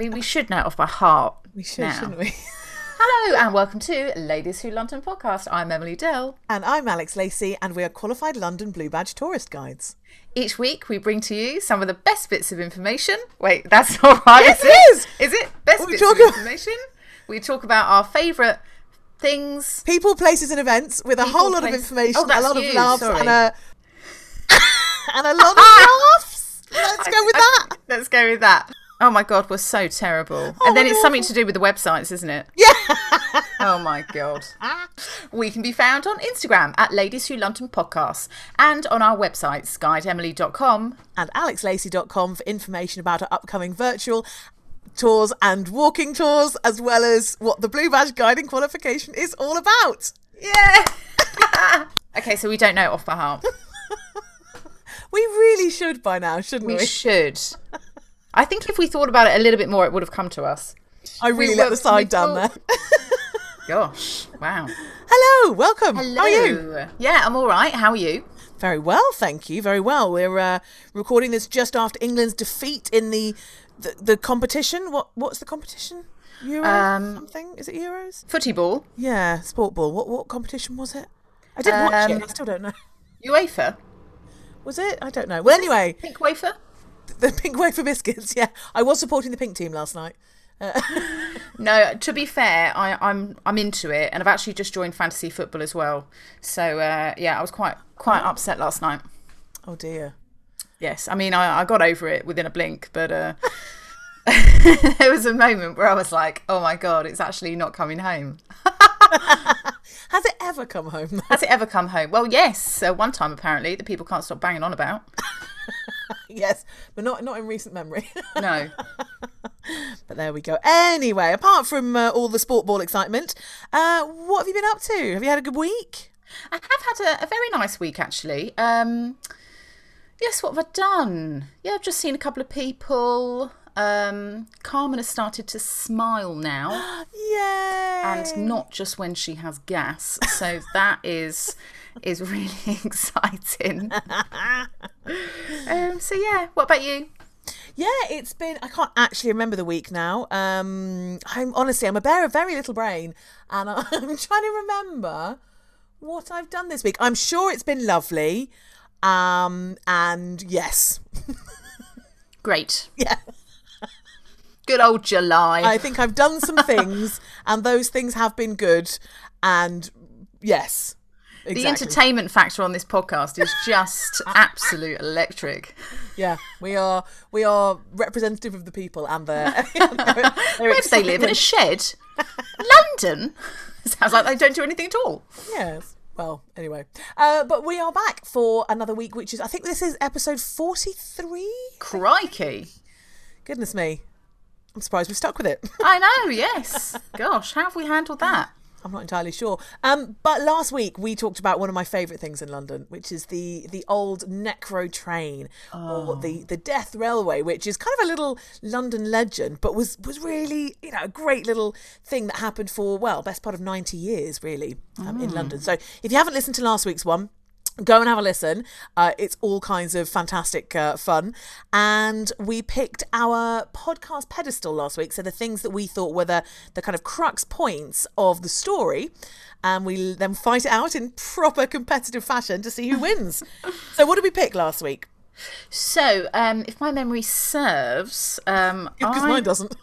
We, we should know it off by heart. We should, now. shouldn't we? Hello and welcome to Ladies Who London podcast. I'm Emily Dell. And I'm Alex Lacey, and we are qualified London Blue Badge tourist guides. Each week we bring to you some of the best bits of information. Wait, that's not right. Yes, is it is. Is it best bits of information? We talk about our favourite things. People, places, and events with a whole lot of information, Oh, a lot you, of laughs, sorry. and a and a lot of laughs. Let's go with that. Let's go with that. Oh my god, we're so terrible. and oh then it's something to do with the websites, isn't it? Yeah. Oh my god. We can be found on Instagram at Ladies Who London Podcasts and on our websites, guideemily.com. and alexlacey.com for information about our upcoming virtual tours and walking tours, as well as what the Blue Badge guiding qualification is all about. Yeah. okay, so we don't know off by heart. We really should by now, shouldn't we? We should. I think if we thought about it a little bit more, it would have come to us. I really we let were- the side we down there. Gosh, wow. Hello, welcome. How are you? Yeah, I'm all right. How are you? Very well, thank you. Very well. We're uh, recording this just after England's defeat in the the, the competition. What what's the competition? Euro Um, something? Is it Euros? Footy ball, Yeah, sport ball. What what competition was it? I didn't watch Um, it. I still don't know. UEFA, Was it? I don't know. Well, anyway, pink wafer. The pink wafer biscuits. Yeah, I was supporting the pink team last night. No, to be fair, I, I'm I'm into it, and I've actually just joined fantasy football as well. So uh, yeah, I was quite quite upset last night. Oh dear. Yes, I mean I, I got over it within a blink, but uh, there was a moment where I was like, "Oh my god, it's actually not coming home." Has it ever come home? Has it ever come home? Well, yes, uh, one time apparently that people can't stop banging on about. yes, but not not in recent memory. No, but there we go. Anyway, apart from uh, all the sport ball excitement, uh, what have you been up to? Have you had a good week? I have had a, a very nice week actually. Um, yes, what have I done? Yeah, I've just seen a couple of people. Um, Carmen has started to smile now. Yay! and not just when she has gas. So that is is really exciting. um, so yeah, what about you? Yeah, it's been. I can't actually remember the week now. Um, I'm honestly, I'm a bear of very little brain, and I'm trying to remember what I've done this week. I'm sure it's been lovely. Um, and yes, Great, yeah, good old July. I think I've done some things, and those things have been good. And yes, the entertainment factor on this podcast is just absolute electric. Yeah, we are we are representative of the people and their. Where they live? In a shed? London? Sounds like they don't do anything at all. Yes. Well, anyway, uh, but we are back for another week, which is I think this is episode forty-three. Crikey. Goodness me, I'm surprised we stuck with it. I know, yes. Gosh, how have we handled that? I'm not entirely sure. Um, but last week we talked about one of my favourite things in London, which is the the old Necro train or the the Death Railway, which is kind of a little London legend, but was was really you know a great little thing that happened for well best part of 90 years really um, in London. So if you haven't listened to last week's one. Go and have a listen. Uh, it's all kinds of fantastic uh, fun. And we picked our podcast pedestal last week. So the things that we thought were the, the kind of crux points of the story. And we then fight it out in proper competitive fashion to see who wins. so what did we pick last week? So, um, if my memory serves, um, Because I, mine doesn't.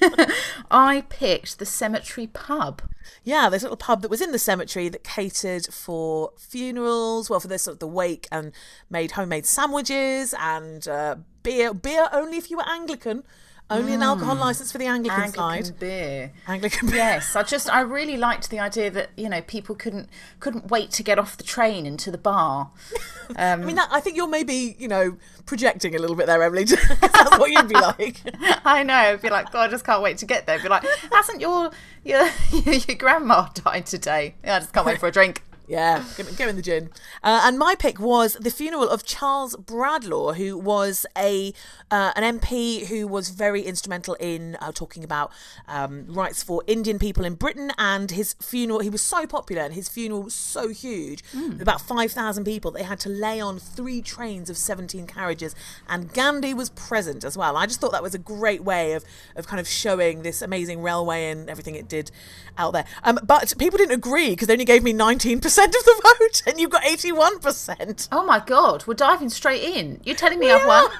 I picked the Cemetery Pub. yeah, this little pub that was in the cemetery that catered for funerals, well, for this sort of the wake, and made homemade sandwiches and uh, beer. Beer only if you were Anglican. Only an alcohol hmm. license for the Anglican, Anglican side. beer. Anglican beer. Yes, I just I really liked the idea that you know people couldn't couldn't wait to get off the train into the bar. I mean, that, I think you're maybe, you know, projecting a little bit there, Emily. That's what you'd be like. I know. I'd be like, God, I just can't wait to get there. Be like, hasn't your your your grandma died today? Yeah, I just can't wait for a drink. Yeah, go, in the gin. Uh, and my pick was the funeral of Charles Bradlaugh, who was a uh, an MP who was very instrumental in uh, talking about um, rights for Indian people in Britain. And his funeral, he was so popular, and his funeral was so huge, about five thousand people. They had to lay on three trains of seventeen carriages, and Gandhi was present as well. I just thought that was a great way of of kind of showing this amazing railway and everything it did out there. Um, but people didn't agree because they only gave me nineteen percent of the vote, and you've got eighty-one percent. Oh my god, we're diving straight in. You're telling me I've won?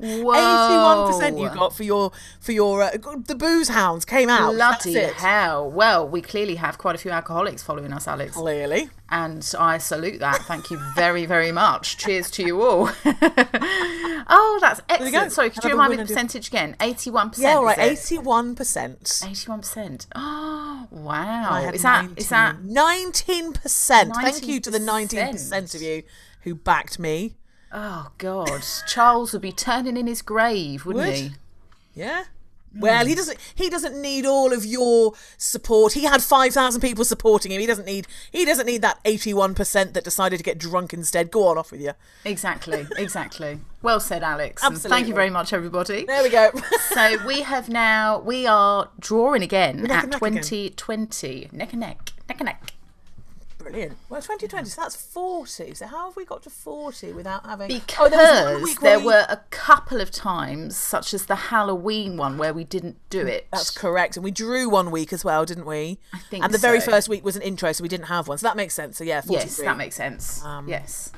Eighty-one percent you got for your for your uh, the booze hounds came out. Bloody hell. Well, we clearly have quite a few alcoholics following us, Alex. Clearly, And I salute that. Thank you very, very much. Cheers to you all. oh, that's excellent. Sorry, could you remind me the do- percentage again? 81%. yeah, all right, is it? eighty-one percent. 81%. Oh, wow. Is that, is that, nineteen percent? Thank you to the nineteen percent of you who backed me. Oh God. Charles would be turning in his grave, wouldn't Would. he? Yeah. Well, he hmm. doesn't. He doesn't need all of your support. He had five thousand people supporting him. He doesn't need. He doesn't need that eighty-one percent that decided to get drunk instead. Go on, off with you. Exactly, exactly. Well said, Alex. And thank you very much, everybody. There we go. so we have now we are drawing again at again. 2020 neck and neck neck and neck Brilliant. Well, twenty twenty. So that's forty. So how have we got to forty without having? because Oh, there there we- were a couple of times such as the halloween one where we didn't do it That's correct. And we drew one week as well, didn't we? I think And the very first week was an intro, so we didn't have one. So that makes sense. So yeah, forty-three. yes that makes sense Um, yes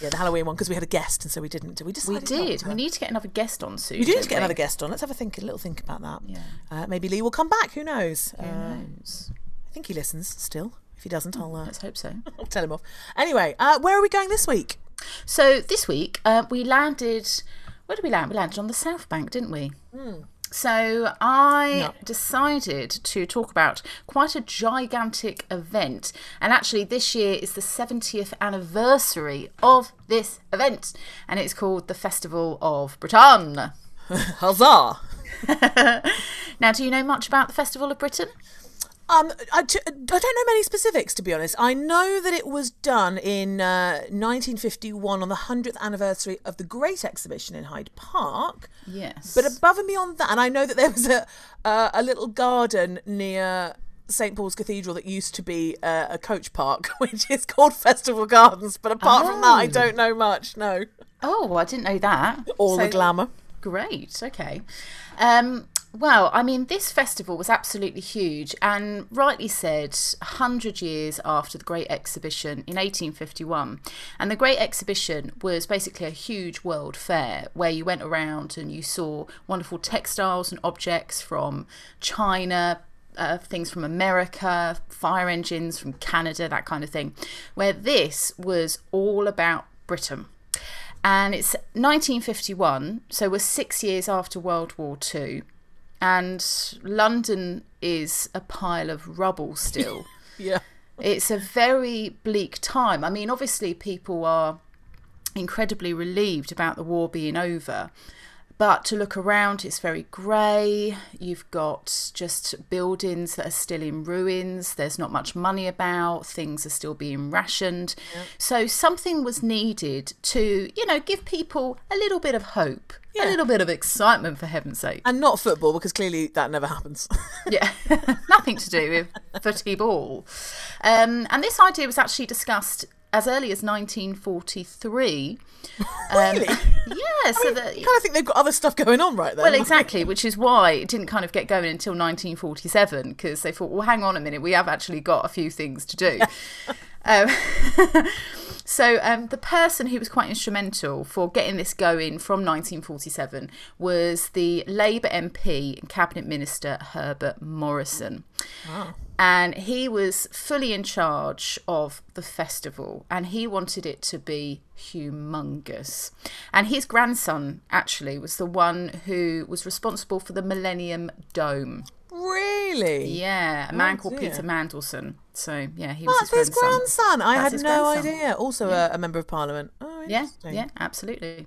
yeah, the Halloween one because we had a guest, and so we didn't. We we decided. did we need to get another guest on soon We do need to get another guest on. Let's have a think, a little think about that. Yeah. Uh, maybe Lee will come back. Who knows? who Uh, knows I think he listens still. If he doesn't, I'll, uh, let's hope so I'll tell him off. Anyway, uh, where are we going this week? So this week uh, we landed. Where did we land? We landed on the South Bank, didn't we? So I No. decided to talk about quite a gigantic event, and actually this year is the 70th anniversary of this event, and it's called the Festival of Britain. Huzzah! Now, do you know much about the Festival of Britain? Um, I, t- I don't know many specifics to be honest. I know that it was done in uh, 1951 on the 100th anniversary of the Great Exhibition in Hyde Park. Yes, But above and beyond that, and I know that there was a uh, a little garden near St Paul's Cathedral that used to be uh, a coach park, which is called Festival Gardens. But apart from that, I Oh. don't know much. No, oh, I didn't know that. all the glamour. Great. Okay. Um, well, I mean, this festival was absolutely huge, and rightly said, 100 years after the Great Exhibition in 1851. And the Great Exhibition was basically a huge world fair where you went around and you saw wonderful textiles and objects from China, uh, things from America, fire engines from Canada, that kind of thing. Where this was all about Britain. And it's 1951, so we're six years after World War II. And London is a pile of rubble still. Yeah. it's a very bleak time. I mean, obviously, people are incredibly relieved about the war being over. But to look around, it's very grey. You've got just buildings that are still in ruins. There's not much money about. Things are still being rationed. So something was needed to, you know, give people a little bit of hope, a little bit of excitement, for heaven's sake. And not football because clearly that never happens. Yeah, nothing to do with footy ball. Um, and this idea was actually discussed as early as 1943. really? Yeah, so that. I kind of think they've got other stuff going on right there. Well, exactly, which is why it didn't kind of get going until 1947 because they thought, well, hang on a minute, we have actually got a few things to do. um, so um, the person who was quite instrumental for getting this going from 1947 was the Labour MP and Cabinet Minister Herbert Morrison. And he was fully in charge of the festival and he wanted it to be humongous. And his grandson actually was the one who was responsible for the Millennium Dome. really? Yeah, a oh, man Oh, called dear. Peter Mandelson. So, yeah, he was That's his his grandson. grandson. I That's had no grandson. idea. Also a, a member of parliament. Oh, Yeah, yeah, absolutely.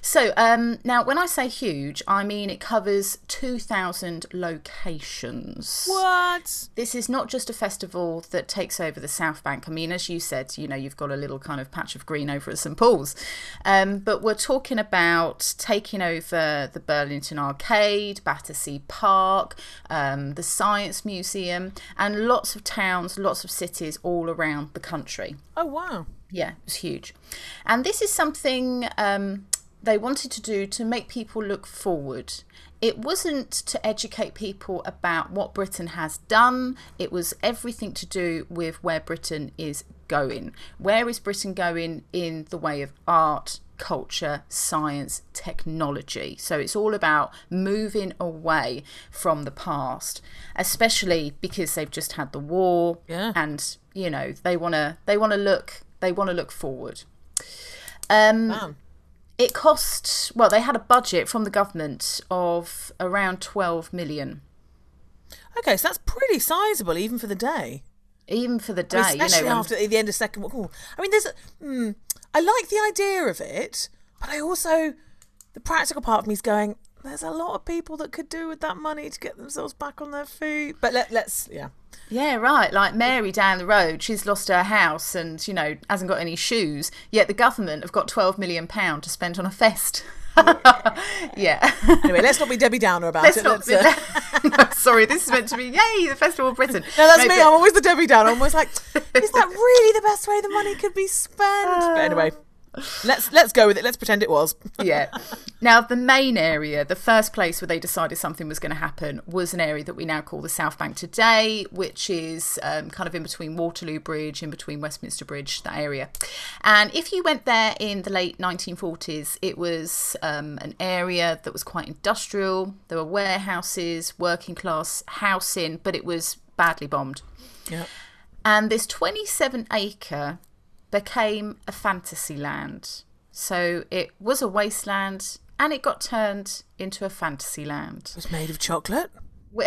So um, now, when I say huge, I mean it covers 2,000 locations. What? This is not just a festival that takes over the South Bank. I mean, as you said, you know, you've got a little kind of patch of green over at St Paul's. Um, but we're talking about taking over the Burlington Arcade, Battersea Park, um, the Science Museum, and lots of towns, lots of cities all around the country. Oh, wow. Yeah, it was huge. And this is something um, they wanted to do to make people look forward. It wasn't to educate people about what Britain has done, it was everything to do with where Britain is going. Where is Britain going in the way of art, culture, science, technology. So it's all about moving away from the past, especially because they've just had the war Yeah. and you know, they want to they want to look they want to look forward. Um Wow. it cost well they had a budget from the government of around 12 million Okay, so that's pretty sizable even for the day. even for the day, Especially you know. and- after the end of Second World War. I mean, there's. A, hmm, I like the idea of it, but I also. The practical part of me is going, there's a lot of people that could do with that money to get themselves back on their feet. But let, let's. Yeah. Yeah, right. Like Mary down the road, she's lost her house and, you know, hasn't got any shoes. Yet the government have got 12 million pound to spend on a fest. yeah. Anyway, let's not be Debbie Downer about Let's it. not Let's, be- uh, no, sorry, this is meant to be yay, the Festival of Britain. No, that's No, me. but- I'm always the Debbie Downer. I'm always like, is that really the best way the money could be spent? but anyway, let's let's go with it. Let's pretend it was. yeah. Now, the main area, the first place where they decided something was going to happen, was an area that we now call the South Bank today, which is um, kind of in between Waterloo Bridge, in between Westminster Bridge, that area. And if you went there in the late 1940s, it was um, an area that was quite industrial. There were warehouses, working class housing, but it was badly bombed. Yeah. And this 27 acre became a fantasy land. So it was a wasteland and it got turned into a fantasy land. It was made of chocolate.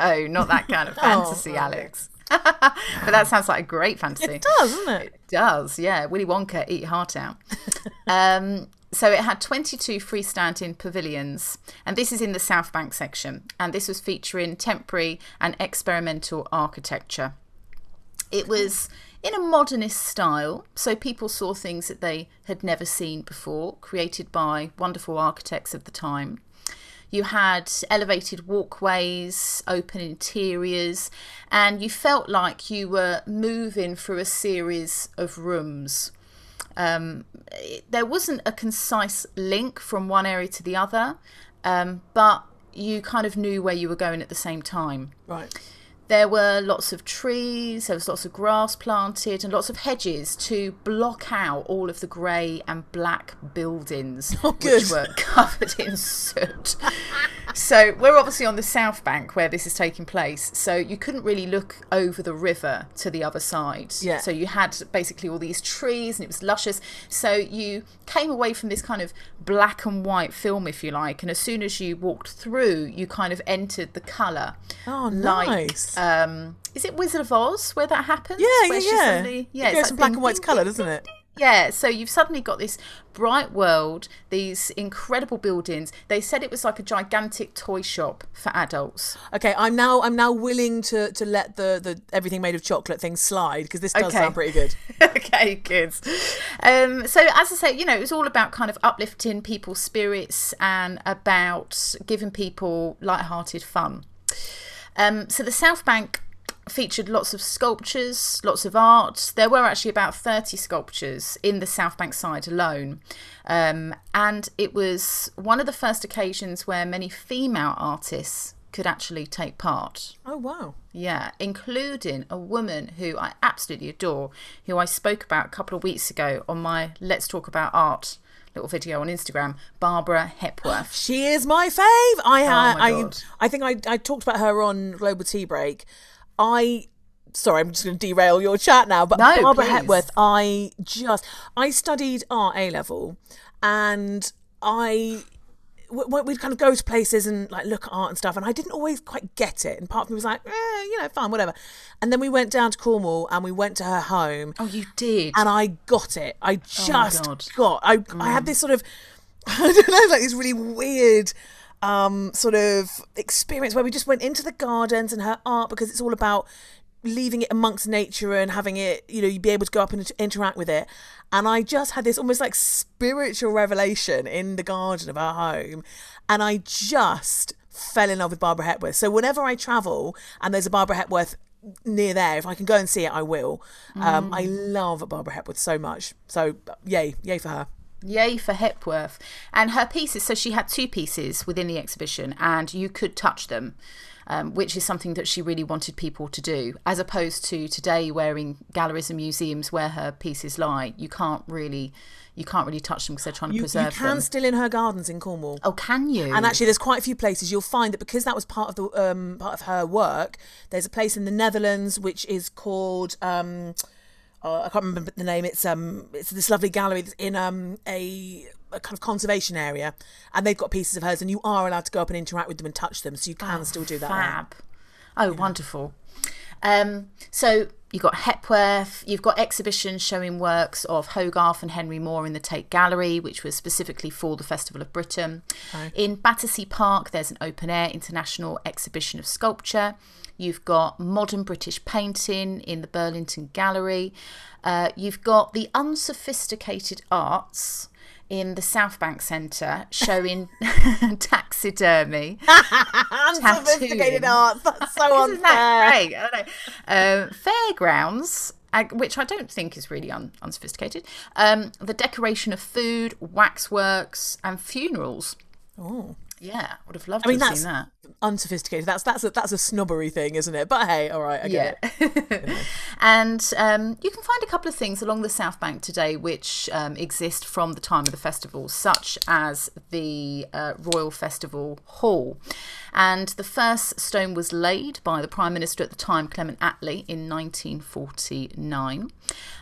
No, not that kind of fantasy, okay. Alex. but that sounds like a great fantasy. It does, doesn't it? It does, yeah. Willy Wonka, eat your heart out. um, so it had 22 freestanding pavilions, and this is in the South Bank section. And this was featuring temporary and experimental architecture. It was in a modernist style, so people saw things that they had never seen before, created by wonderful architects of the time. You had elevated walkways, open interiors, and you felt like you were moving through a series of rooms. Um, there wasn't a concise link from one area to the other, um, but you kind of knew where you were going at the same time. Right. There were lots of trees, there was lots of grass planted, and lots of hedges to block out all of the grey and black buildings, Oh, which were covered in soot. so we're obviously on the south bank where this is taking place. So you couldn't really look over the river to the other side. Yeah. So you had basically all these trees, and it was luscious. So you came away from this kind of black and white film, if you like, and as soon as you walked through, you kind of entered the colour Oh, like nice. Um is it Wizard of Oz where that happens? yeah, yeah, Where she yeah. suddenly- yeah, it goes like from black ding, and white to colour, doesn't it? Yeah, so you've suddenly got this bright world, these incredible buildings. They said it was like a gigantic toy shop for adults. Okay, I'm now I'm now willing to to let the the everything made of chocolate thing slide because this does Okay. sound pretty good. okay, good. Um, so, as I say, you know, it was all about kind of uplifting people's spirits and about giving people light-hearted fun. Um, so, the South Bank featured lots of sculptures, lots of art. There were actually about 30 sculptures in the South Bank side alone. Um, and it was one of the first occasions where many female artists could actually take part. Oh wow. Yeah, including a woman who I absolutely adore, who I spoke about a couple of weeks ago on my Let's Talk About Art little video on Instagram, Barbara Hepworth. She is my fave. I ha- Oh uh, my I. I think I I talked about her on Global Tea Break. I sorry, I'm just going to derail your chat now, but No, Barbara please. Hepworth, I just I studied art A level, and I we'd kind of go to places and like look at art and stuff, and I didn't always quite get it. And part of me was like, eh, you know, fine, whatever. And then we went down to Cornwall and we went to her home, Oh, you did? and I got it. I just God. got. I I had this sort of I don't know, like this really weird um, sort of experience where we just went into the gardens and her art because it's all about leaving it amongst nature and having it, you know, you'd be able to go up and interact with it. And I just had this almost like spiritual revelation in the garden of our home. And I just fell in love with Barbara Hepworth. So whenever I travel and there's a Barbara Hepworth near there, if I can go and see it, I will. Um, I love Barbara Hepworth so much. So yay, yay for her. Yay for Hepworth. And her pieces, so she had two pieces within the exhibition, and you could touch them. Um, which is something that she really wanted people to do, as opposed to today, where in galleries and museums where her pieces lie, you can't really, you can't really touch them because they're trying to You, you preserve can them. still in her gardens in Cornwall. Oh, can you? And actually, there's quite a few places you'll find that because that was part of the um, part of her work. There's a place in the Netherlands which is called um, uh, I can't remember the name. It's um, it's this lovely gallery that's in um a, a kind of conservation area, and they've got pieces of hers, and you are allowed to go up and interact with them and touch them, so you can still do that. Fab. Oh, wonderful. Um, so you've got Hepworth, you've got exhibitions showing works of Hogarth and Henry Moore in the Tate Gallery, which was specifically for the Festival of Britain. In Battersea Park, there's an open air international exhibition of sculpture. You've got modern British painting in the Burlington Gallery. Uh, you've got the unsophisticated arts in the South Bank Centre showing taxidermy. Unsophisticated Tattooing. art. That's so Isn't that great? Um, fairgrounds, uh, which I don't think is really un- unsophisticated. Um, the decoration of food, waxworks, and funerals. Oh. Yeah, would have loved I mean, to have seen that. Unsophisticated. That's that's a that's a snobbery thing, isn't it? But hey, all right, I get it. and um, you can find a couple of things along the South Bank today which um, exist from the time of the festival, such as the uh, Royal Festival Hall. And the first stone was laid by the Prime Minister at the time, Clement Attlee, in 1949.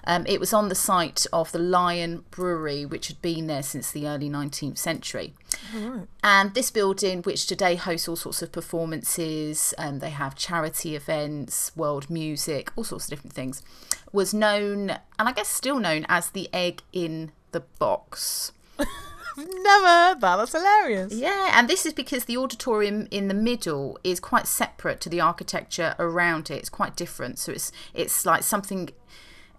Um, it was on the site of the Lion Brewery, which had been there since the early 19th century. And this building, which today hosts all sorts of performances, um, they have charity events, world music, all sorts of different things, was known, and I guess still known as the egg in the box. Never heard that. That's hilarious. Yeah, and this is because the auditorium in the middle is quite separate to the architecture around it. It's quite different. So it's it's like something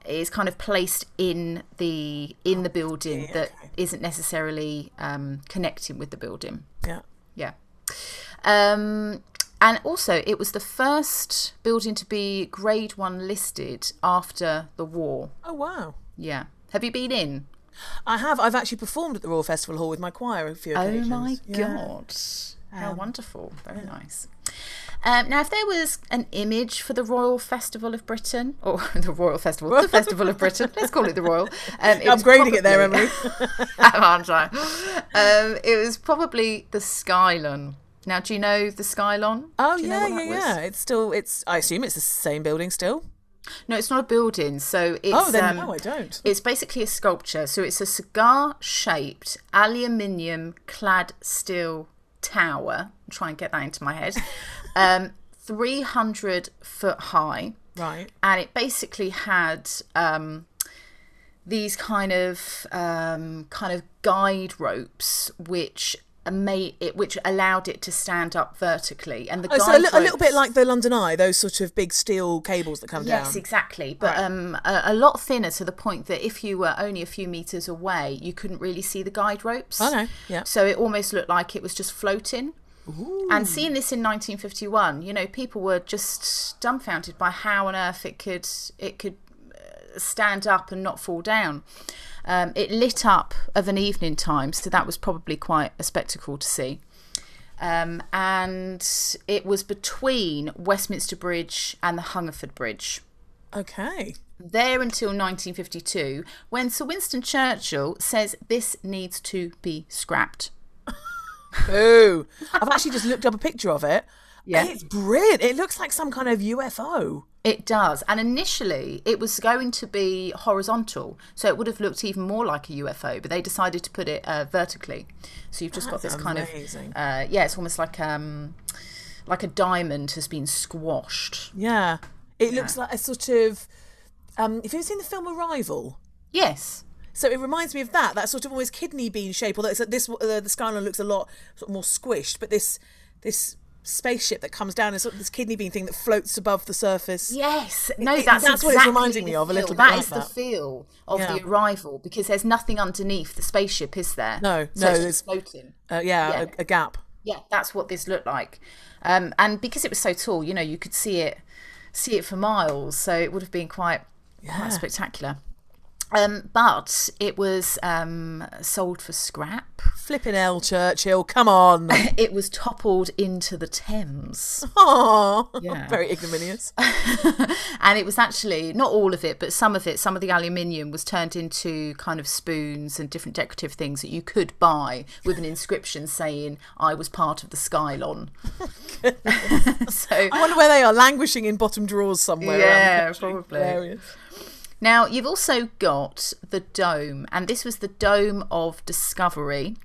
is kind of placed in the in the building that okay. not necessarily um, connecting with the building. Yeah. Yeah. Um, and also, it was the first building to be Grade One listed after the war. Oh wow. Yeah. Have you been in? I have. I've actually performed at the Royal Festival Hall with my choir a few occasions. Oh my Yeah. god! How wonderful! Very nice. Um, now, if there was an image for the Royal Festival of Britain, or the Royal Festival, the Festival of Britain, let's call it the Royal. Um, it Upgrading it there, Emily. Aren't I? Um, it was probably the Skylon. Now, do you know the Skylon? Oh yeah, yeah, yeah. It's still. It's. I assume it's the same building still. No, it's not a building. So it's Oh, then um, no, I don't. It's basically a sculpture. So it's a cigar-shaped aluminium clad steel tower. Try and get that into my head. Um, 300 foot high. Right. And it basically had um, these kind of um, kind of guide ropes which made it which allowed it to stand up vertically and the Oh, guide so a, li- a little bit like the London Eye, those sort of big steel cables that come Yes, down. Yes, exactly. But Right. um, a, a lot thinner to the point that if you were only a few meters away, you couldn't really see the guide ropes. Okay, yeah. So it almost looked like it was just floating. Ooh. And seeing this in 1951, you know, people were just dumbfounded by how on earth it could it could uh, stand up and not fall down. Um, it lit up of an evening time, so that was probably quite a spectacle to see. Um, and it was between Westminster Bridge and the Hungerford Bridge Okay. there until 1952 when Sir Winston Churchill says this needs to be scrapped. Boo. I've actually just looked up a picture of it. Yeah. It's brilliant. It looks like some kind of UFO. It does. And initially it was going to be horizontal, so it would have looked even more like a UFO, but they decided to put it uh, vertically. So you've just got this That's kind of uh, yeah, it's almost like um like a diamond has been squashed. Yeah. It looks like a sort of. Um, have you ever seen the film Arrival? Yes. So it reminds me of that, that sort of almost kidney bean shape. Although it's at this, uh, the Skylon looks a lot sort of more squished, but this this spaceship that comes down is sort of this kidney bean thing that floats above the surface. Yes, no, It- that's, that's what it's reminding me of, a little feel. bit That like is that. the feel of Yeah. the arrival because there's nothing underneath the spaceship, is there? No, so no, it's there's- floating. Uh, yeah, Yeah. A, a gap. Yeah, that's what this looked like, um, and because it was so tall, you know, you could see it, see it for miles. So it would have been quite, quite spectacular. Um, but it was um, sold for scrap. Flipping L Churchill, come on. It was toppled into the Thames. Aww. Yeah. Very ignominious. and it was actually not all of it, but some of it, some of the aluminium was turned into kind of spoons and different decorative things that you could buy with an inscription saying, I was part of the Skylon. so I wonder where they are, languishing in bottom drawers somewhere. Yeah, probably. Hilarious. Now you've also got the dome, and this was the Dome of Discovery.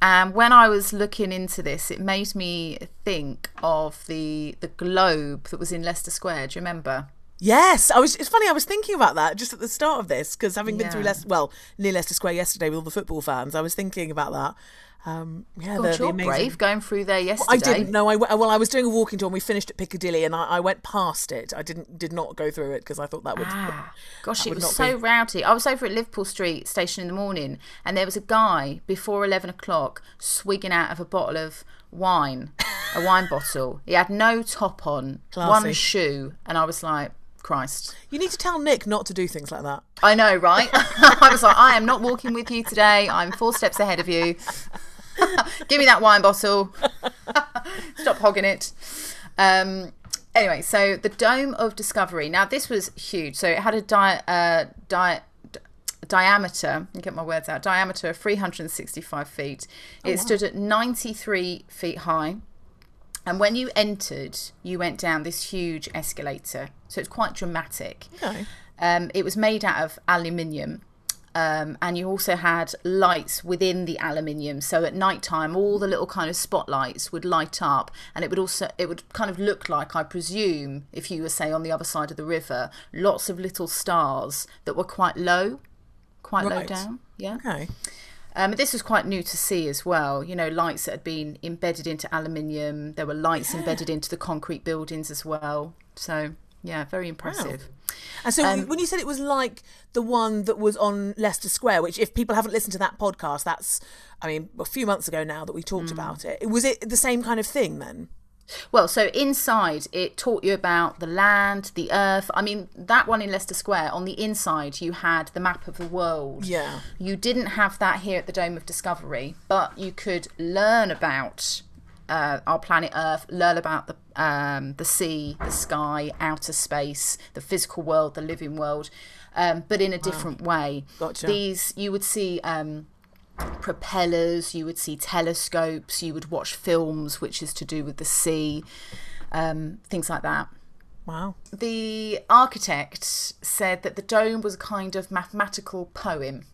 And when I was looking into this, it made me think of the the globe that was in Leicester Square. Do you remember? Yes, I was. It's funny. I was thinking about that just at the start of this because having been through Yeah. Leicester, well, near Leicester Square yesterday with all the football fans, I was thinking about that. Um, yeah, God, you're amazing. brave going through there yesterday. I didn't know. I well, I was doing a walking tour. and We finished at Piccadilly, and I, I went past it. I didn't did not go through it because I thought that would. Ah, gosh, it would was so be- rowdy. I was over at Liverpool Street station in the morning, and there was a guy before eleven o'clock swigging out of a bottle of wine, a wine bottle. He had no top on, Classy. one shoe, and I was like, Christ. You need to tell Nick not to do things like that. I know, right? I was like, I am not walking with you today. I'm four steps ahead of you. Give me that wine bottle. Stop hogging it. Um, anyway, so the Dome of Discovery. Now, this was huge. So it had a di- uh, di- d- diameter, get my words out, diameter of 365 feet. It stood at 93 feet high. And when you entered, you went down this huge escalator. So it's quite dramatic. Okay. Um, it was made out of aluminium. Um, and you also had lights within the aluminium. So at night time, all the little kind of spotlights would light up, and it would also it would kind of look like, I presume, if you were say on the other side of the river, lots of little stars that were quite low, quite low down. Yeah. Okay. Um, this was quite new to see as well. You know, lights that had been embedded into aluminium. There were lights embedded into the concrete buildings as well. So yeah, very impressive. And so Um, when you said it was like the one that was on Leicester Square, which if people haven't listened to that podcast, that's I mean a few months ago now that we talked Mm. about it. Was it the same kind of thing then? Well, so inside it taught you about the land, the earth. I mean, that one in Leicester Square, on the inside, you had the map of the world. Yeah. You didn't have that here at the Dome of Discovery, but you could learn about uh, our planet Earth, learn about the um, the sea, the sky, outer space, the physical world, the living world, um, but in a different way. Gotcha. These you would see. Um, propellers, you would see telescopes, you would watch films, which is to do with the sea, um, things like that. Wow. The architect said that the dome was a kind of mathematical poem.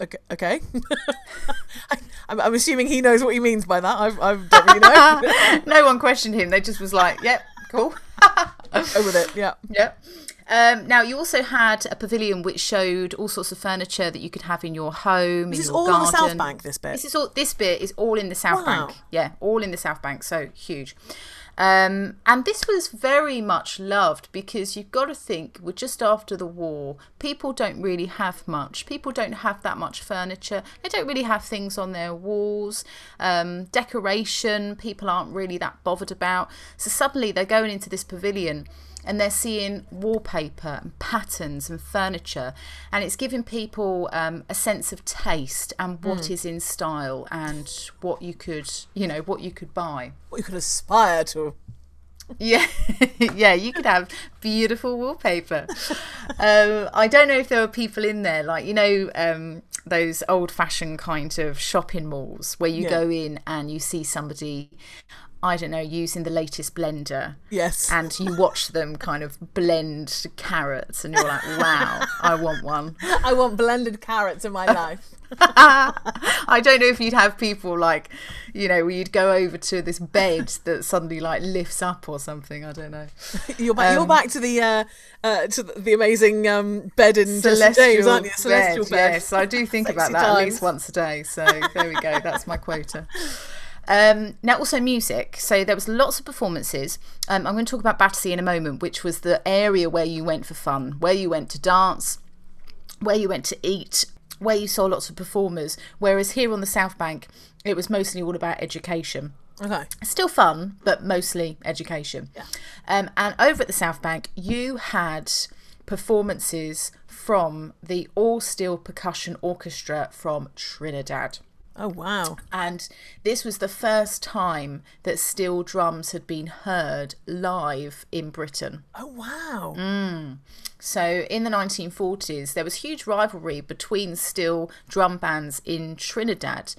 Okay. okay. I, I'm, I'm assuming he knows what he means by that. I, I don't really know. no one questioned him. They just was like, "Yep, cool." Go with it. Yeah. Yep. Um, now you also had a pavilion which showed all sorts of furniture that you could have in your home. This in is all garden. on the South Bank. This bit. This is all. This bit is all in the South Wow. Bank. Yeah, all in the South Bank. So huge. Um, and this was very much loved because you've got to think we're just after the war. People don't really have much. People don't have that much furniture. They don't really have things on their walls. Um, decoration, people aren't really that bothered about. So suddenly they're going into this pavilion and they're seeing wallpaper and patterns and furniture and it's giving people um, a sense of taste and what is in style and what you could you know what you could buy what you could aspire to. yeah yeah you could have beautiful wallpaper um, i don't know if there were people in there like you know um, those old fashioned kind of shopping malls where you Yeah. go in and you see somebody I don't know, using the latest blender. Yes. And you watch them kind of blend carrots, and you're like, wow, I want one. I want blended carrots in my life. I don't know if you'd have people like, you know, where you'd go over to this bed that suddenly like lifts up or something. I don't know. You're back, you're back to the uh, uh, to the, amazing um, bed in Justin James, aren't you? Celestial bed, bed. Yes, I do think about that at least once a day. So there we go. That's my quota. Um, now, also music. So there was lots of performances. Um, I'm going to talk about Battersea in a moment, which was the area where you went for fun, where you went to dance, where you went to eat, where you saw lots of performers. Whereas here on the South Bank, it was mostly all about education. Okay. Still fun, but mostly education. Yeah. Um, and over at the South Bank, you had performances from the All Steel Percussion Orchestra from Trinidad. Oh wow. And this was the first time that steel drums had been heard live in Britain. Oh wow. Mm. So in the 1940s, there was huge rivalry between steel drum bands in Trinidad.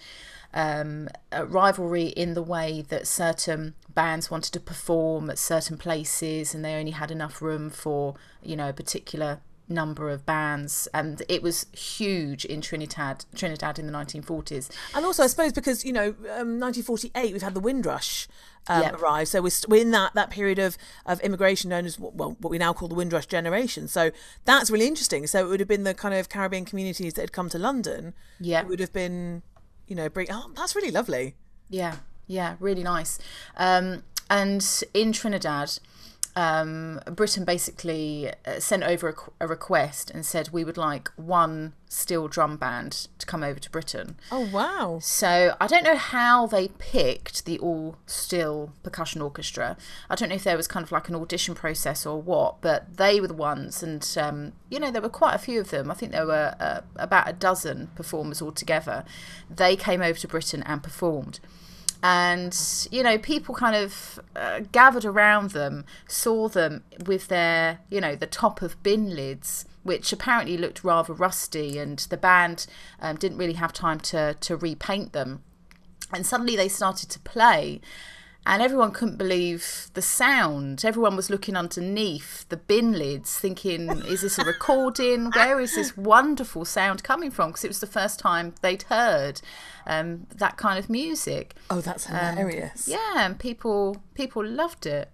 Um, a rivalry in the way that certain bands wanted to perform at certain places and they only had enough room for, you know, a particular number of bands and it was huge in Trinidad Trinidad in the 1940s And also, I suppose because you know, um, 1948, we've had the Windrush um, Yep. arrive, so we're, st- we're in that that period of of immigration known as what- well, what we now call the Windrush generation. So that's really interesting. So it would have been the kind of Caribbean communities that had come to London. Yeah. It would have been, you know, bring. Oh, that's really lovely. Yeah, yeah, really nice. Um, and in Trinidad, um, Britain basically uh, sent over a, a request and said we would like one steel drum band to come over to Britain. Oh wow. So I don't know how they picked the all steel percussion orchestra. I don't know if there was kind of like an audition process or what, but they were the ones, and um, you know there were quite a few of them. I think there were uh, about a dozen performers altogether. They came over to Britain and performed. And you know, people kind of uh, gathered around them, saw them with their, you know, the top of bin lids, which apparently looked rather rusty, and the band um, didn't really have time to to repaint them. And suddenly they started to play, and everyone couldn't believe the sound. Everyone was looking underneath the bin lids, thinking, "Is this a recording? Where is this wonderful sound coming from?" Because it was the first time they'd heard um, that kind of music. Oh, that's hilarious. Yeah, and people people loved it.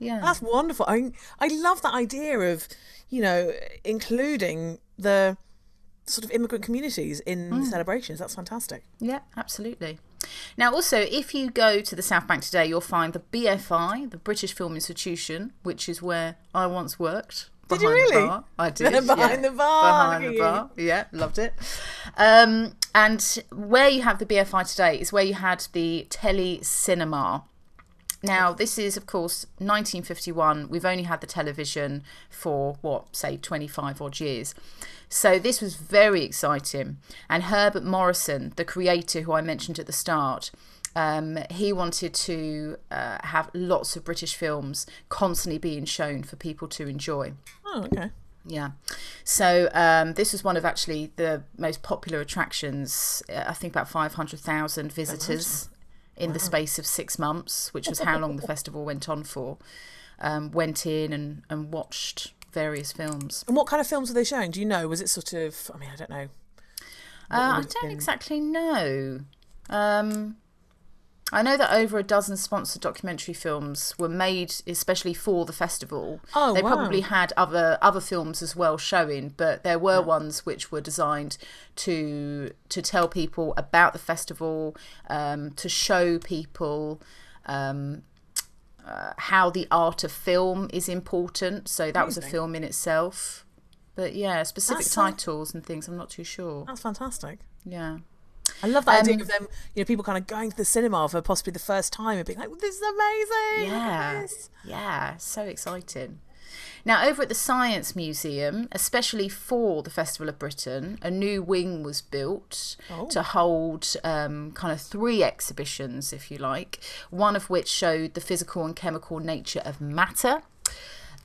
Yeah, That's wonderful. I I love that idea of, you know, including the sort of immigrant communities in Mm. celebrations. That's fantastic. Yeah, absolutely. Now, also, if you go to the South Bank today, you'll find the BFI, the British Film Institution, which is where I once worked. Did you behind the really? bar. I did. Behind yeah. the bar, Behind the bar. Yeah, loved it. Um, and where you have the BFI today is where you had the Telekinema. Now, this is, of course, 1951. We've only had the television for, what, say, 25 odd years. So this was very exciting. And Herbert Morrison, the creator who I mentioned at the start, um, he wanted to uh, have lots of British films constantly being shown for people to enjoy. Oh, okay. Yeah. So um, this was one of actually the most popular attractions. Uh, I think about 500,000 visitors in the space of six months, which was how long the festival went on for. Um, went in and, and watched various films. And what kind of films were they showing? Do you know? Was it sort of? I mean, I don't know. Uh, I don't been? exactly know. Um, I know that over a dozen sponsored documentary films were made especially for the festival. Oh, they wow. probably had other other films as well showing, but there were ones which were designed to to tell people about the festival, um, to show people um, uh, how the art of film is important. So that was a film in itself. But yeah, specific That's titles and things, I'm not too sure. That's fantastic. Yeah. I love that idea Um, of them. You know, people kind of going to the cinema for possibly the first time and being like, "This is amazing." Yeah. this." Yeah, so exciting. Now, over at the Science Museum, especially for the Festival of Britain, a new wing was built Oh. to hold um, kind of three exhibitions, if you like. One of which showed the physical and chemical nature of matter.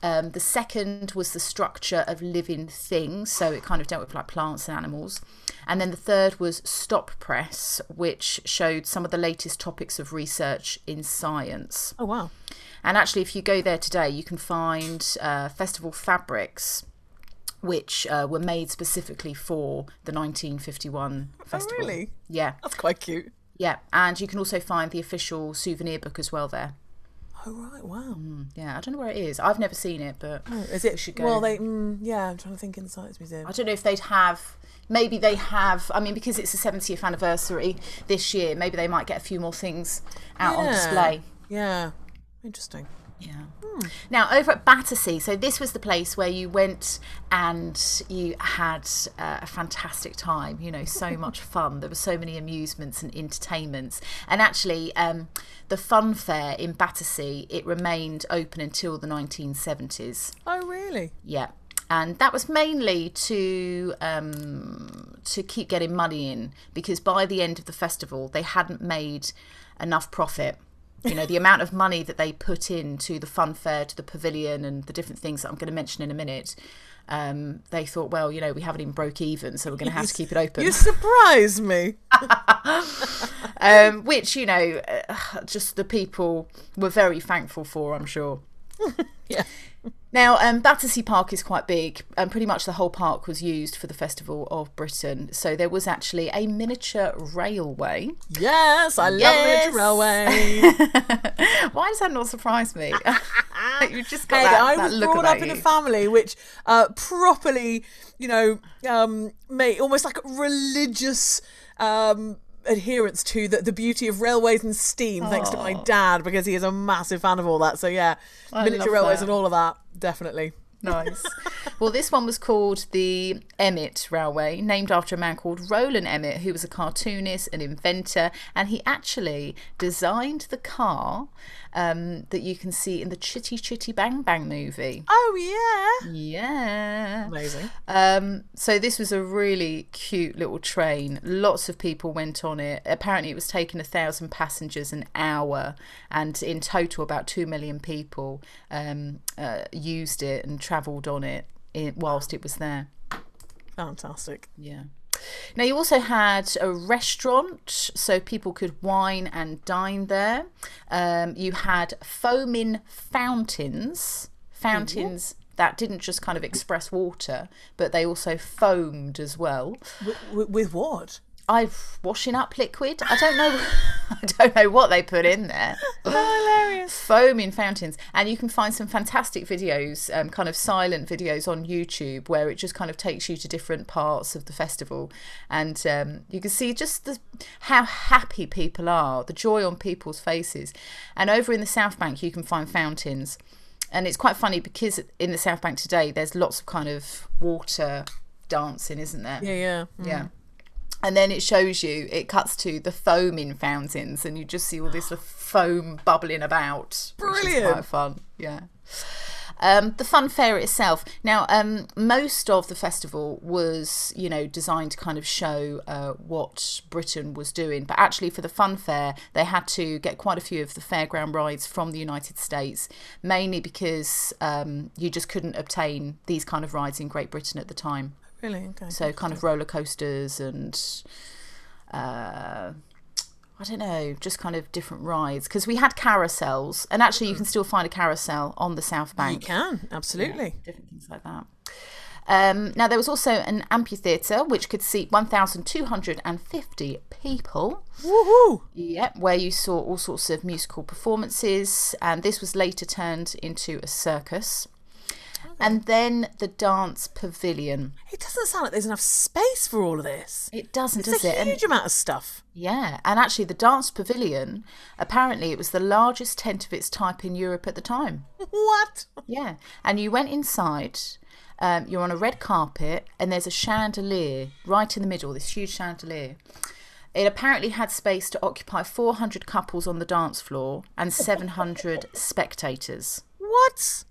Um, the second was the structure of living things, so it kind of dealt with like plants and animals. And then the third was Stop Press, which showed some of the latest topics of research in science. Oh wow. And actually, if you go there today, you can find uh, festival fabrics which uh, were made specifically for the 1951 festival. Oh, really? Yeah, That's quite cute. yeah. And you can also find the official souvenir book as well there. Oh right. Wow. Yeah, I don't know where it is. I've never seen it, but Oh, Is it? should go. Well, they. Mm, yeah, I'm trying to think in the Science Museum. I don't know if they'd have. Maybe they have. I mean, because it's the 70th anniversary this year, maybe they might get a few more things out on display. Yeah. Interesting. Yeah. Now, over at Battersea, so this was the place where you went and you had uh, a fantastic time, you know, so much fun. There were so many amusements and entertainments. And actually, um, the fun fair in Battersea, it remained open until the 1970s. Oh really? Yeah. And that was mainly to um, to keep getting money in because by the end of the festival they hadn't made enough profit. You know the amount of money that they put into the fun fair, to the pavilion, and the different things that I'm going to mention in a minute. Um, they thought, well, you know, we haven't even broke even, so we're going to have to keep it open. You surprise me. um, which you know, uh, just the people were very thankful for, I'm sure. Yeah. Now, um, Battersea Park is quite big, and pretty much the whole park was used for the Festival of Britain. So there was actually a miniature railway. Yes, I Yes. love miniature Railway. Why does that not surprise me? You've just got Hey, that, I that was brought up in a family which uh, properly, you know, um, made almost like religious um, adherence to the, the beauty of railways and steam, thanks to my dad, because he is a massive fan of all that. So, yeah, I miniature railways that. and all of that, definitely. Nice. well, this one was called the Emett Railway, named after a man called Rowland Emett, who was a cartoonist, an inventor, and he actually designed the car um, that you can see in the Chitty Chitty Bang Bang movie. Oh, yeah. Yeah. Amazing. Um, so this was a really cute little train. Lots of people went on it. Apparently, it was taking a thousand passengers an hour, and in total, about two million people um, uh, used it and travelled on it in, whilst it was there. Fantastic. Yeah. Now you also had a restaurant, so people could wine and dine there. Um, you had foaming fountains, fountains that didn't just kind of express water, but they also foamed as well. With, with what? I've washing up liquid. I don't know. I don't know what they put in there. Hilarious. Foaming fountains, and you can find some fantastic videos, um, kind of silent videos on YouTube, where it just kind of takes you to different parts of the festival, and um, you can see just the, how happy people are, the joy on people's faces. And over in the South Bank, you can find fountains, and it's quite funny because in the South Bank today, there's lots of kind of water dancing, isn't there? Yeah, yeah. Mm. Yeah. And then it shows you, it cuts to the foaming fountains, and you just see all this foam bubbling about. Brilliant. quite fun. Yeah. Um, the fun fair itself. Now, um, most of the festival was, you know, designed to kind of show uh, what Britain was doing. But actually, for the fun fair, they had to get quite a few of the fairground rides from the United States, mainly because um, you just couldn't obtain these kind of rides in Great Britain at the time Really? Okay. so kind of roller coasters and uh, I don't know, just kind of different rides because we had carousels, and actually you can still find a carousel on the South Bank. you can, absolutely. Different things like that. Um, now there was also an amphitheatre which could seat 1,250 people. Woohoo! Yep, where you saw all sorts of musical performances, and this was later turned into a circus. And then the dance pavilion. It doesn't sound like there's enough space for all of this. It doesn't, It's does a it? And- huge amount of stuff. Yeah, and actually, the dance pavilion apparently it was the largest tent of its type in Europe at the time. What? Yeah, and you went inside. Um, you're on a red carpet, and there's a chandelier right in the middle. This huge chandelier. It apparently had space to occupy 400 couples on the dance floor and 700 spectators. What?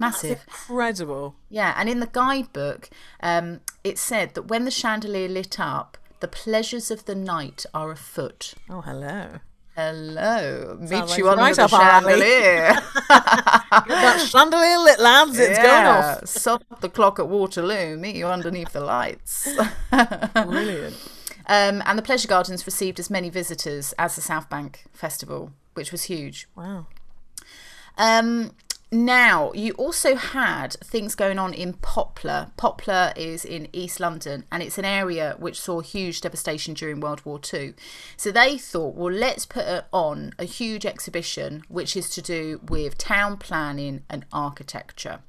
Massive. Incredible. Yeah, and in the guidebook, um, it said that when the chandelier lit up, the pleasures of the night are afoot. Oh, hello. Hello, meet Sounds you like under right the up our alley. chandelier. that chandelier lit, lads. It's going Yeah, off. Stop the clock at Waterloo. Meet you underneath the lights. Brilliant. Um, and the Pleasure Gardens received as many visitors as the South Bank Festival, which was huge. Wow. Um, now, you also had things going on in Poplar. Poplar is in East London and it's an area which saw huge devastation during World War II. So they thought, well, let's put on a huge exhibition which is to do with town planning and architecture.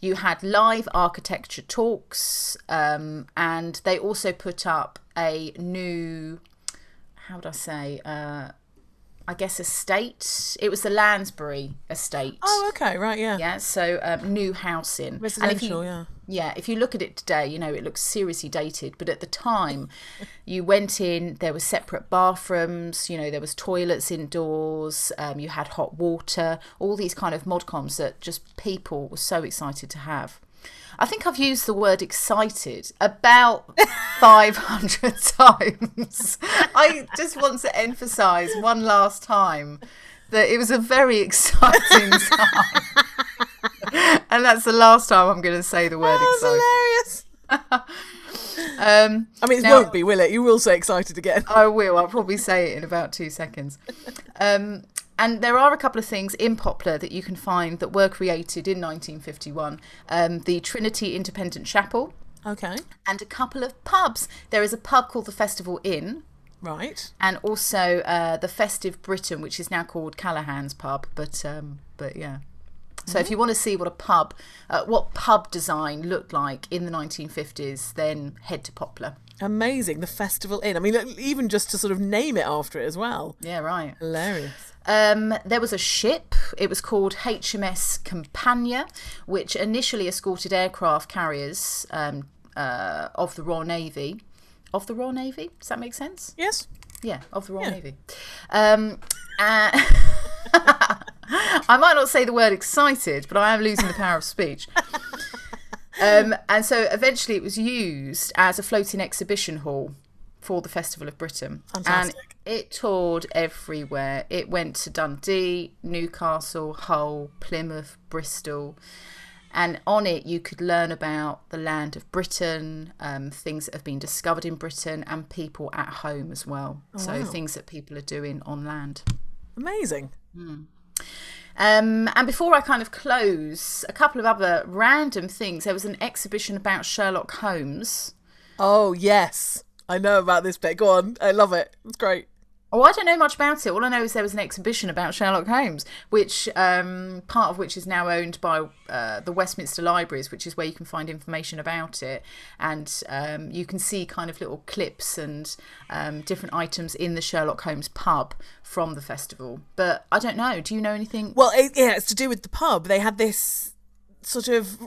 You had live architecture talks, um, and they also put up a new, how would I say, uh, I guess estate. It was the Lansbury estate. Oh, okay. Right. Yeah. Yeah, so um, new housing. Residential. you, yeah. yeah, if you look at it today, you know, it looks seriously dated. But at the time, you went in, there were separate bathrooms, you know, there was toilets indoors, um, you had hot water, all these kind of modcoms that just people were so excited to have. I think I've used the word excited about 500 times. I just want to emphasise one last time that it was a very exciting time. and that's the last time I'm going to say the word Oh, excited. hilarious. Um, I mean, it Now- won't be, will it? You will say excited again. I will. I'll probably say it in about two seconds. Um, and there are a couple of things in Poplar that you can find that were created in 1951. Um, the Trinity Independent Chapel Okay. and a couple of pubs. There is a pub called the Festival Inn Right. and also uh, the Festive Britain, which is now called Callahan's Pub. But um, but yeah. So if you want to see what a pub, uh, what pub design looked like in the 1950s, then head to Poplar. Amazing. The Festival Inn. I mean, even just to sort of name it after it as well. Yeah, right. Hilarious. Um, there was a ship. It was called HMS Campania, which initially escorted aircraft carriers um, uh, of the Royal Navy. Of the Royal Navy? Does that make sense? Yes. Yeah, of the Royal Yeah. Navy. Um, uh, I might not say the word excited, but I am losing the power of speech. Um, and so eventually it was used as a floating exhibition hall for the Festival of Britain. Fantastic. And it toured everywhere. It went to Dundee, Newcastle, Hull, Plymouth, Bristol. And on it, you could learn about the land of Britain, um, things that have been discovered in Britain, and people at home as well. so, wow. things that people are doing on land. Amazing. Um, and before I kind of close, a couple of other random things. There was an exhibition about Sherlock Holmes. Oh, yes. I know about this bit. Go on. I love it. It's great. Oh, I don't know much about it. All I know is there was an exhibition about Sherlock Holmes, which um, part of which is now owned by uh, the Westminster Libraries, which is where you can find information about it, and um, you can see kind of little clips and um, different items in the Sherlock Holmes pub from the festival. But I don't know. Do you know anything? Well, it, yeah, it's to do with the pub. They had this sort of,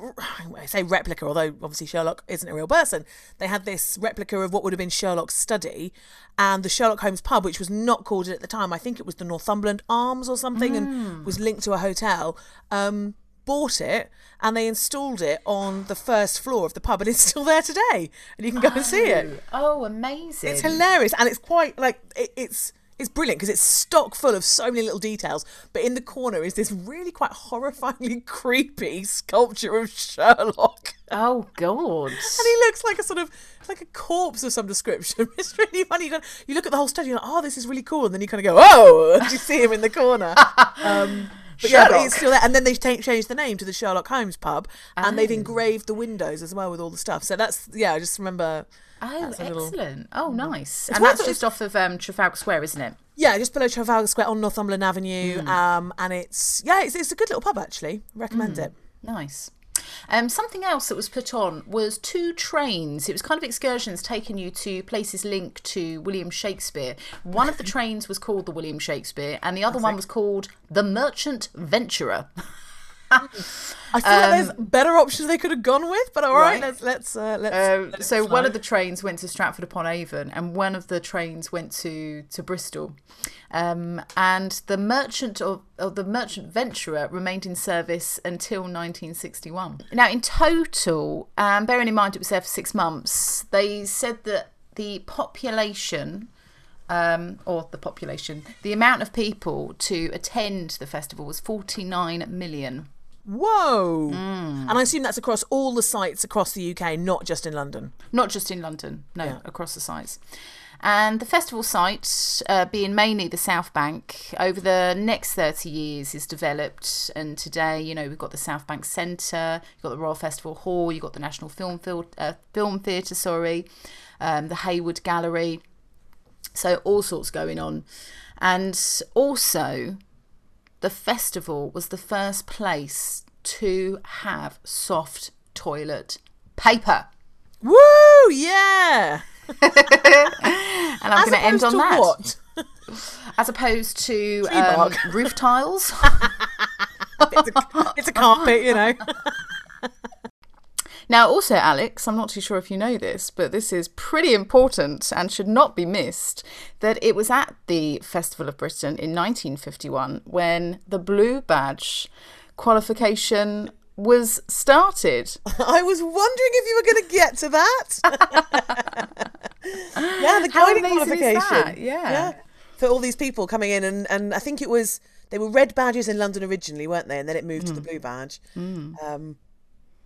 I say replica, although obviously Sherlock isn't a real person. They had this replica of what would have been Sherlock's study, and the Sherlock Holmes pub, which was not called it at the time. I think it was the Northumberland Arms or something, and was linked to a hotel. Um, bought it and they installed it on the first floor of the pub, and it's still there today, and you can go and see it. Oh, amazing! It's hilarious, and it's quite like it, it's it's brilliant because it's stock full of so many little details. But in the corner is this really quite horrifyingly creepy sculpture of Sherlock, Oh God! and he looks like a sort of like a corpse of some description. It's really funny. You, you look at the whole study, you're like, oh, this is really cool, and then you kind of go, oh, and you see him in the corner. Um, but yeah, but it's still there. And then they've ta- changed the name to the Sherlock Holmes pub, and they've engraved the windows as well with all the stuff. So that's yeah, I just remember. Oh, a little- excellent! Oh, nice. It's and that's just off of um, Trafalgar Square, isn't it? Yeah, just below Trafalgar Square on Northumberland Avenue. Um, and it's yeah, it's, it's a good little pub actually. Recommend it. Nice. Um, something else that was put on was two trains. It was kind of excursions taking you to places linked to William Shakespeare. One of the trains was called the William Shakespeare, and the other one was called the Merchant Venturer. I feel like there's better options they could have gone with, but all right, Um, Right. let's let's uh, let's. Um, let so fly. one of the trains went to Stratford upon Avon, and one of the trains went to to Bristol. Um, and the merchant of, of the merchant venturer remained in service until 1961. Now, in total, um, bearing in mind it was there for six months, they said that the population um, or the population, the amount of people to attend the festival was 49 million. Whoa! Mm. And I assume that's across all the sites across the UK, not just in London. Not just in London, no, Yeah. across the sites. And the festival site, uh, being mainly the South Bank, over the next 30 years is developed. And today, you know, we've got the South Bank Centre, you've got the Royal Festival Hall, you've got the National Film, Fil- uh, Film Theatre, sorry, um, the Hayward Gallery. So, all sorts going on. And also, the festival was the first place to have soft toilet paper. Woo! Yeah. And I'm going to end on to that. What? As opposed to um, roof tiles. It's a, it's a carpet, you know. Now, also, Alex, I'm not too sure if you know this, but this is pretty important and should not be missed that it was at the Festival of Britain in 1951 when the Blue Badge qualification was started. I was wondering if you were going to get to that. yeah, the guiding qualification. that? Yeah. For all these people coming in, and, and I think it was, they were red badges in London originally, weren't they? And then it moved to Hmm. the blue badge. Um,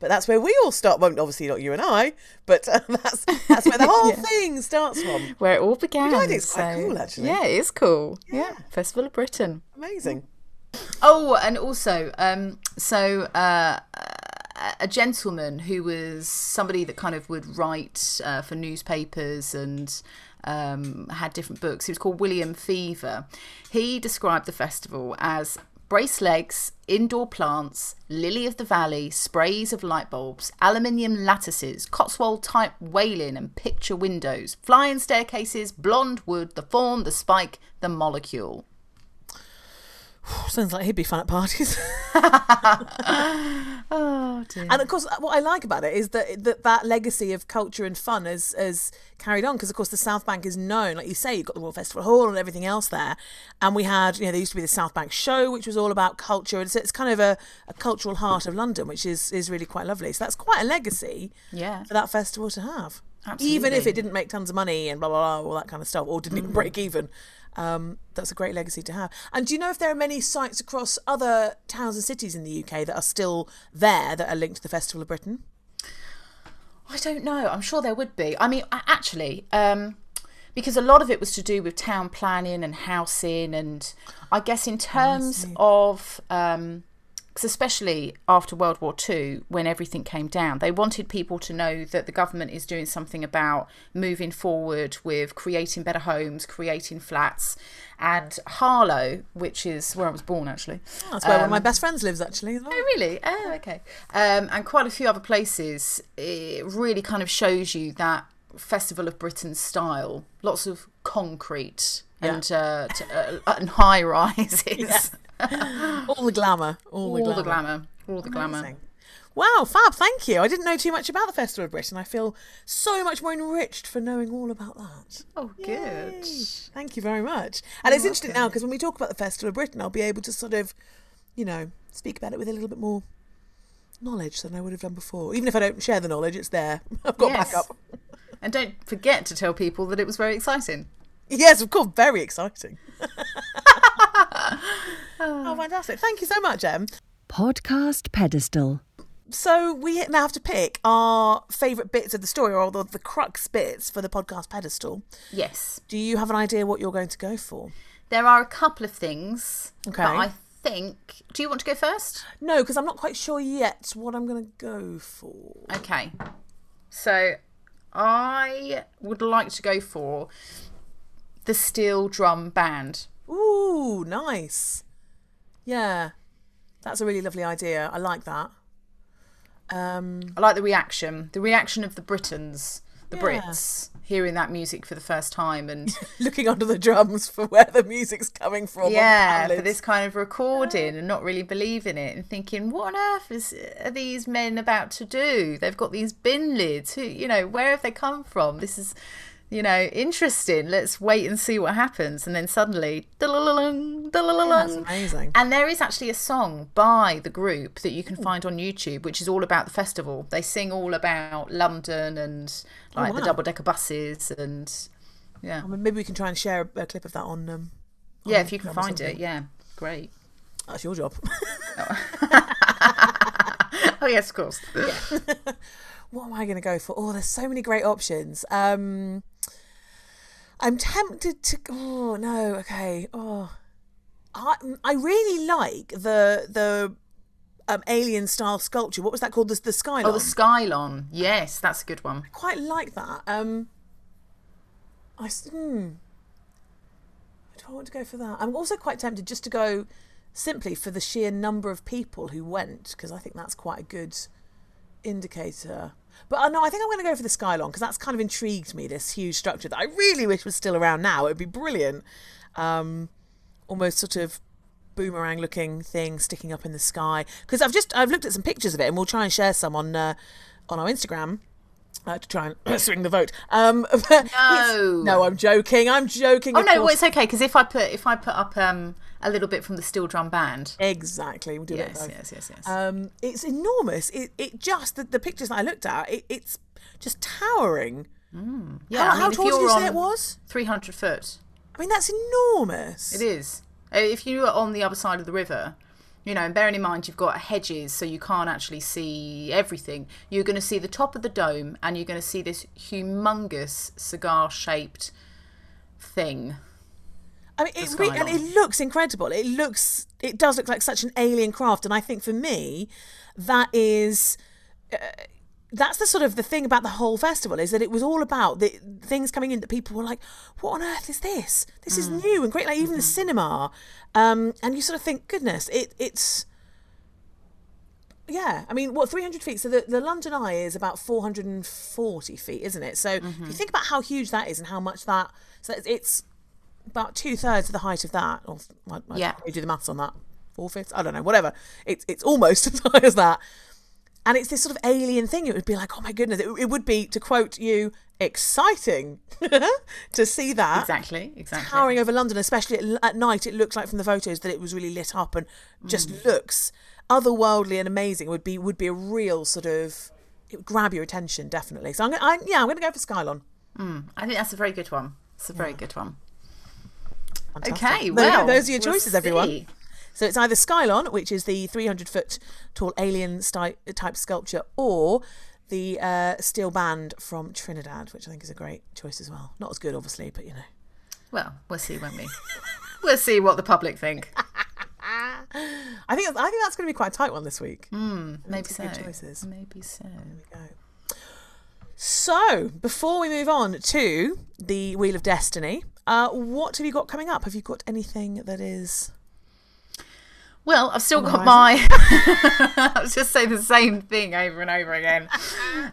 but that's where we all start. Well, obviously not you and I, but uh, that's that's where the whole thing starts from. Where it all began. I think it's quite so- cool, actually. Yeah, it is cool. yeah. Festival of Britain. Amazing. Oh, and also, um, so uh, a gentleman who was somebody that kind of would write uh, for newspapers and um, had different books. He was called William Feaver. He described the festival as brace legs, indoor plants, lily of the valley, sprays of light bulbs, aluminium lattices, Cotswold type wailing and picture windows, flying staircases, blonde wood, the fawn, the spike, the molecule. Sounds like he'd be fun at parties. Oh dear. And of course, uh, what I like about it is that that, that legacy of culture and fun has, has carried on because, of course, the South Bank is known. Like you say, you've got the Royal Festival Hall and everything else there. And we had, you know, there used to be the South Bank Show, which was all about culture. It's, it's kind of a, a cultural heart of London, which is, is really quite lovely. So that's quite a legacy Yeah. for that festival to have. Even if it didn't make tons of money and blah, blah, blah, all that kind of stuff, or didn't even break even. Um, that's a great legacy to have. And do you know if there are many sites across other towns and cities in the UK that are still there that are linked to the Festival of Britain? I don't know. I'm sure there would be. I mean, actually, um, because a lot of it was to do with town planning and housing, and I guess in terms of, um especially after World War II, when everything came down, they wanted people to know that the government is doing something about moving forward with creating better homes, creating flats, and Harlow, which is where I was born, actually. That's where one of my best friends lives, actually. as well. Oh, really? Oh, okay. Um, and quite a few other places. It really kind of shows you that Festival of Britain style. Lots of concrete and uh, t- uh, and high rises. All the glamour. All the All glamour. the glamour. All the glamour. Amazing. Wow, fab, thank you. I didn't know too much about the Festival of Britain. I feel so much more enriched for knowing all about that. Oh, good. Yay. Thank you very much. And it's interesting now because when we talk about the Festival of Britain, I'll be able to sort of, you know, speak about it with a little bit more knowledge than I would have done before. Even if I don't share the knowledge, it's there. I've got Yes. backup. And don't forget to tell people that it was very exciting. Yes, of course, very exciting. Oh, oh, fantastic. Thank you so much, Em. Podcast pedestal. So we now have to pick our favourite bits of the story or the, the crux bits for the podcast pedestal. Yes. Do you have an idea what you're going to go for? There are a couple of things. Okay. But I think. Do you want to go first? No, because I'm not quite sure yet what I'm going to go for. Okay. So I would like to go for the steel drum band. Ooh, nice. Yeah, that's a really lovely idea. I like that. Um, I like the reaction, the reaction of the Britons, the Yeah. Brits, hearing that music for the first time, and looking under the drums for where the music's coming from. yeah, for this kind of recording and not really believing it and thinking, what on earth is are these men about to do? They've got these bin lids. Who, you know, where have they come from? This is. You know, interesting. Let's wait and see what happens. And then suddenly, da-la-la-lung, da-la-la-lung. That's amazing. And there is actually a song by the group that you can find on YouTube, which is all about the festival. They sing all about London and like the wow. double decker buses and Yeah. I mean, maybe we can try and share a, a clip of that on. Um, Yeah, on if you can find it, yeah. Great. That's your job. Oh, yes, of course. Yeah. what am I going to go for? Oh, there's so many great options. Um, I'm tempted to. Oh no. Okay. Oh, I I really like the the um, alien style sculpture. What was that called? The the skylon. Oh, the Skylon. Yes, that's a good one. Quite like that. Um, I hmm. Do I want to go for that? I'm also quite tempted just to go simply for the sheer number of people who went because I think that's quite a good indicator. But uh, no, I think I'm going to go for the Skylon because that's kind of intrigued me. This huge structure that I really wish was still around now. It would be brilliant. Um, almost sort of boomerang looking thing sticking up in the sky. Because I've just I've looked at some pictures of it, and we'll try and share some on uh, on our Instagram. Uh, to try and swing the vote. Um, No. no, I'm joking. I'm joking. Oh no, well, it's okay because if I put if I put up um a little bit from the steel drum band. exactly. We'll do. Yes, yes, yes, yes. Um, it's enormous. It it just the, the pictures that I looked at. It, it's just towering. yeah, how I mean, how tall did you're say it was? Three hundred foot. I mean, that's enormous. It is. Uh, If you are on the other side of the river, you know, and bearing in mind you've got hedges, so you can't actually see everything. You're going to see the top of the dome, and you're going to see this humongous cigar-shaped thing. I mean, it re- and it looks incredible. It looks, it does look like such an alien craft, and I think for me, that is. Uh, that's the sort of the thing about the whole festival is that it was all about the things coming in that people were like, "What on earth is this? This is new and great!" Like even the cinema, um, and you sort of think, "Goodness, it, it's." Yeah, I mean, what 300 feet? So the, the London Eye is about 440 feet, isn't it? So if you think about how huge that is and how much that, so it's about two thirds of the height of that. Or I, I Yeah. do the maths on that. Four fifths? I don't know. Whatever. It's it's almost as high as that. And it's this sort of alien thing. It would be like, oh my goodness, it, it would be, to quote you, exciting to see that Exactly, exactly. towering over London, especially at, at night. It looks like from the photos that it was really lit up and just Mm. looks otherworldly and amazing. Would be would be a real sort of it would grab your attention definitely. So I'm gonna, I, yeah, I'm going to go for Skylon. I think that's a very good one. It's a very good one. Fantastic. Okay, There well, those are your we'll choices, everyone. So it's either Skylon, which is the 300 foot tall alien type sculpture, or the uh, steel band from Trinidad, which I think is a great choice as well. Not as good, obviously, but you know. Well, we'll see, won't we? we'll see what the public think. I think I think that's going to be quite a tight one this week. Maybe so. good choices. Maybe so. We go. So, before we move on to the Wheel of Destiny, uh, what have you got coming up? Have you got anything that is. Well, I've still got my. I was just saying the same thing over and over again.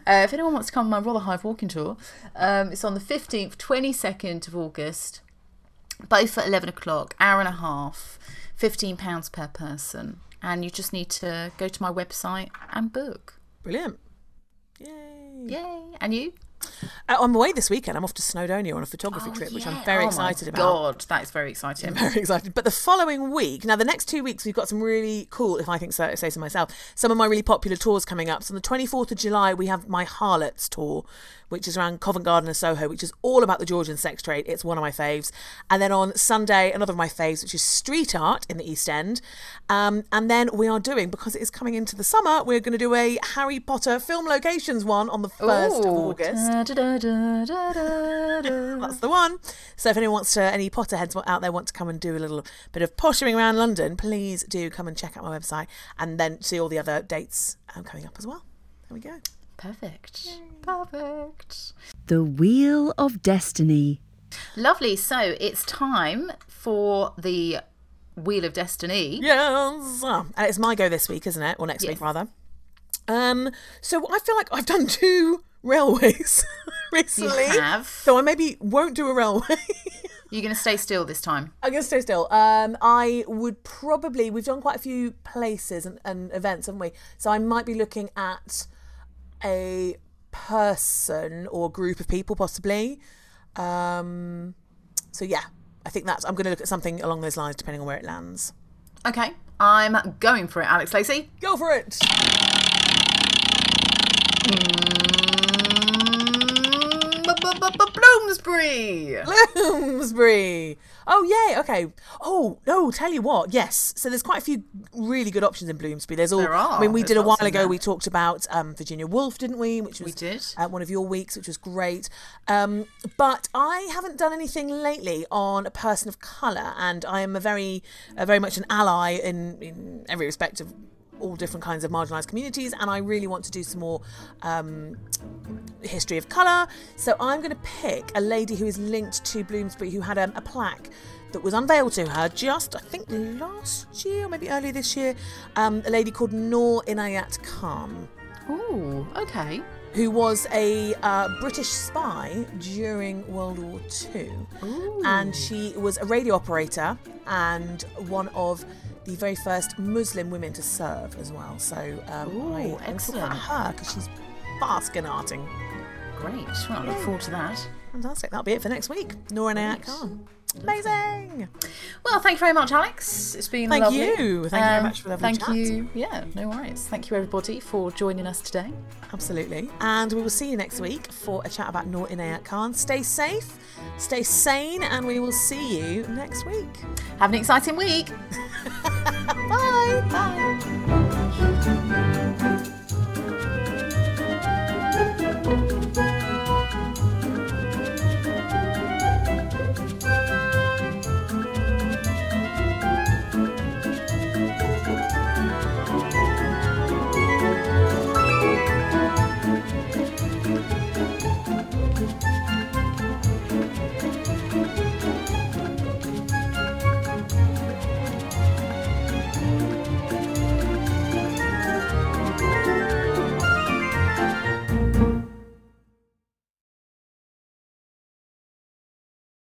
Uh, if anyone wants to come on my Rotherhithe walking tour, um, it's on the 15th, 22nd of August, both at 11 o'clock, hour and a half, £15 per person. And you just need to go to my website and book. Brilliant. Yay. Yay. And you? Uh, I'm away this weekend. I'm off to Snowdonia on a photography trip, which I'm very oh excited about. God, that is very exciting. I'm very excited. But the following week, now the next two weeks, we've got some really cool, if I think so, say so myself, some of my really popular tours coming up. So on the 24th of July, we have my Harlots tour, which is around Covent Garden and Soho, which is all about the Georgian sex trade. It's one of my faves. And then on Sunday, another of my faves, which is street art in the East End. Um, and then we are doing, because it is coming into the summer, we're going to do a Harry Potter film locations one on the 1st of August. Da, da, da. That's the one. So if anyone wants to, any Potterheads out there want to come and do a little bit of pottering around London, please do come and check out my website and then see all the other dates um, coming up as well. There we go. Perfect. Perfect. The Wheel of Destiny. Lovely. So it's time for the Wheel of Destiny. Yes. And it's my go this week, isn't it? Or next Yes. week, rather. Um. So I feel like I've done two railways recently. have. So I maybe won't do a railway. You're going to stay still this time. I'm gonna stay still. Um, I would probably we've done quite a few places and, and events, haven't we? So I might be looking at a person or group of people, possibly. Um, so yeah, I think that's. I'm gonna look at something along those lines, depending on where it lands. Okay. I'm going for it, Alex Lacey. Go for it. Mm, Bloomsbury. Bloomsbury. Oh yay, okay. Oh no, tell you what, yes. So there's quite a few really good options in Bloomsbury. There's all. There are. I mean, we There's did a while ago. We talked about um, Virginia Woolf, didn't we? Which was did. Uh, one of your weeks, which was great. Um, but I haven't done anything lately on a person of colour, and I am a very, uh, very much an ally in in every respect of all different kinds of marginalised communities, and I really want to do some more um, history of colour. So I'm going to pick a lady who is linked to Bloomsbury who had um, a plaque that was unveiled to her just, I think, last year or maybe earlier this year. Um, a lady called Noor Inayat Khan, Ooh, okay. Who was a uh, British spy during World War II. And she was a radio operator and one of the very first Muslim women to serve as well. So um, Ooh, I, talking excellent. her because she's basking arting. Great. Well, I look forward to that. Fantastic. That'll be it for next week. Noor Inayat Khan. Amazing. Well, thank you very much, Alex. It's been Thank lovely. you. Thank you very much for a lovely um, Thank chat. you. Yeah, no worries. Thank you, everybody, for joining us today. Absolutely. And we will see you next week for a chat about Noor Inayat Khan. Stay safe, stay sane, and we will see you next week. Have an exciting week. Bye. Bye.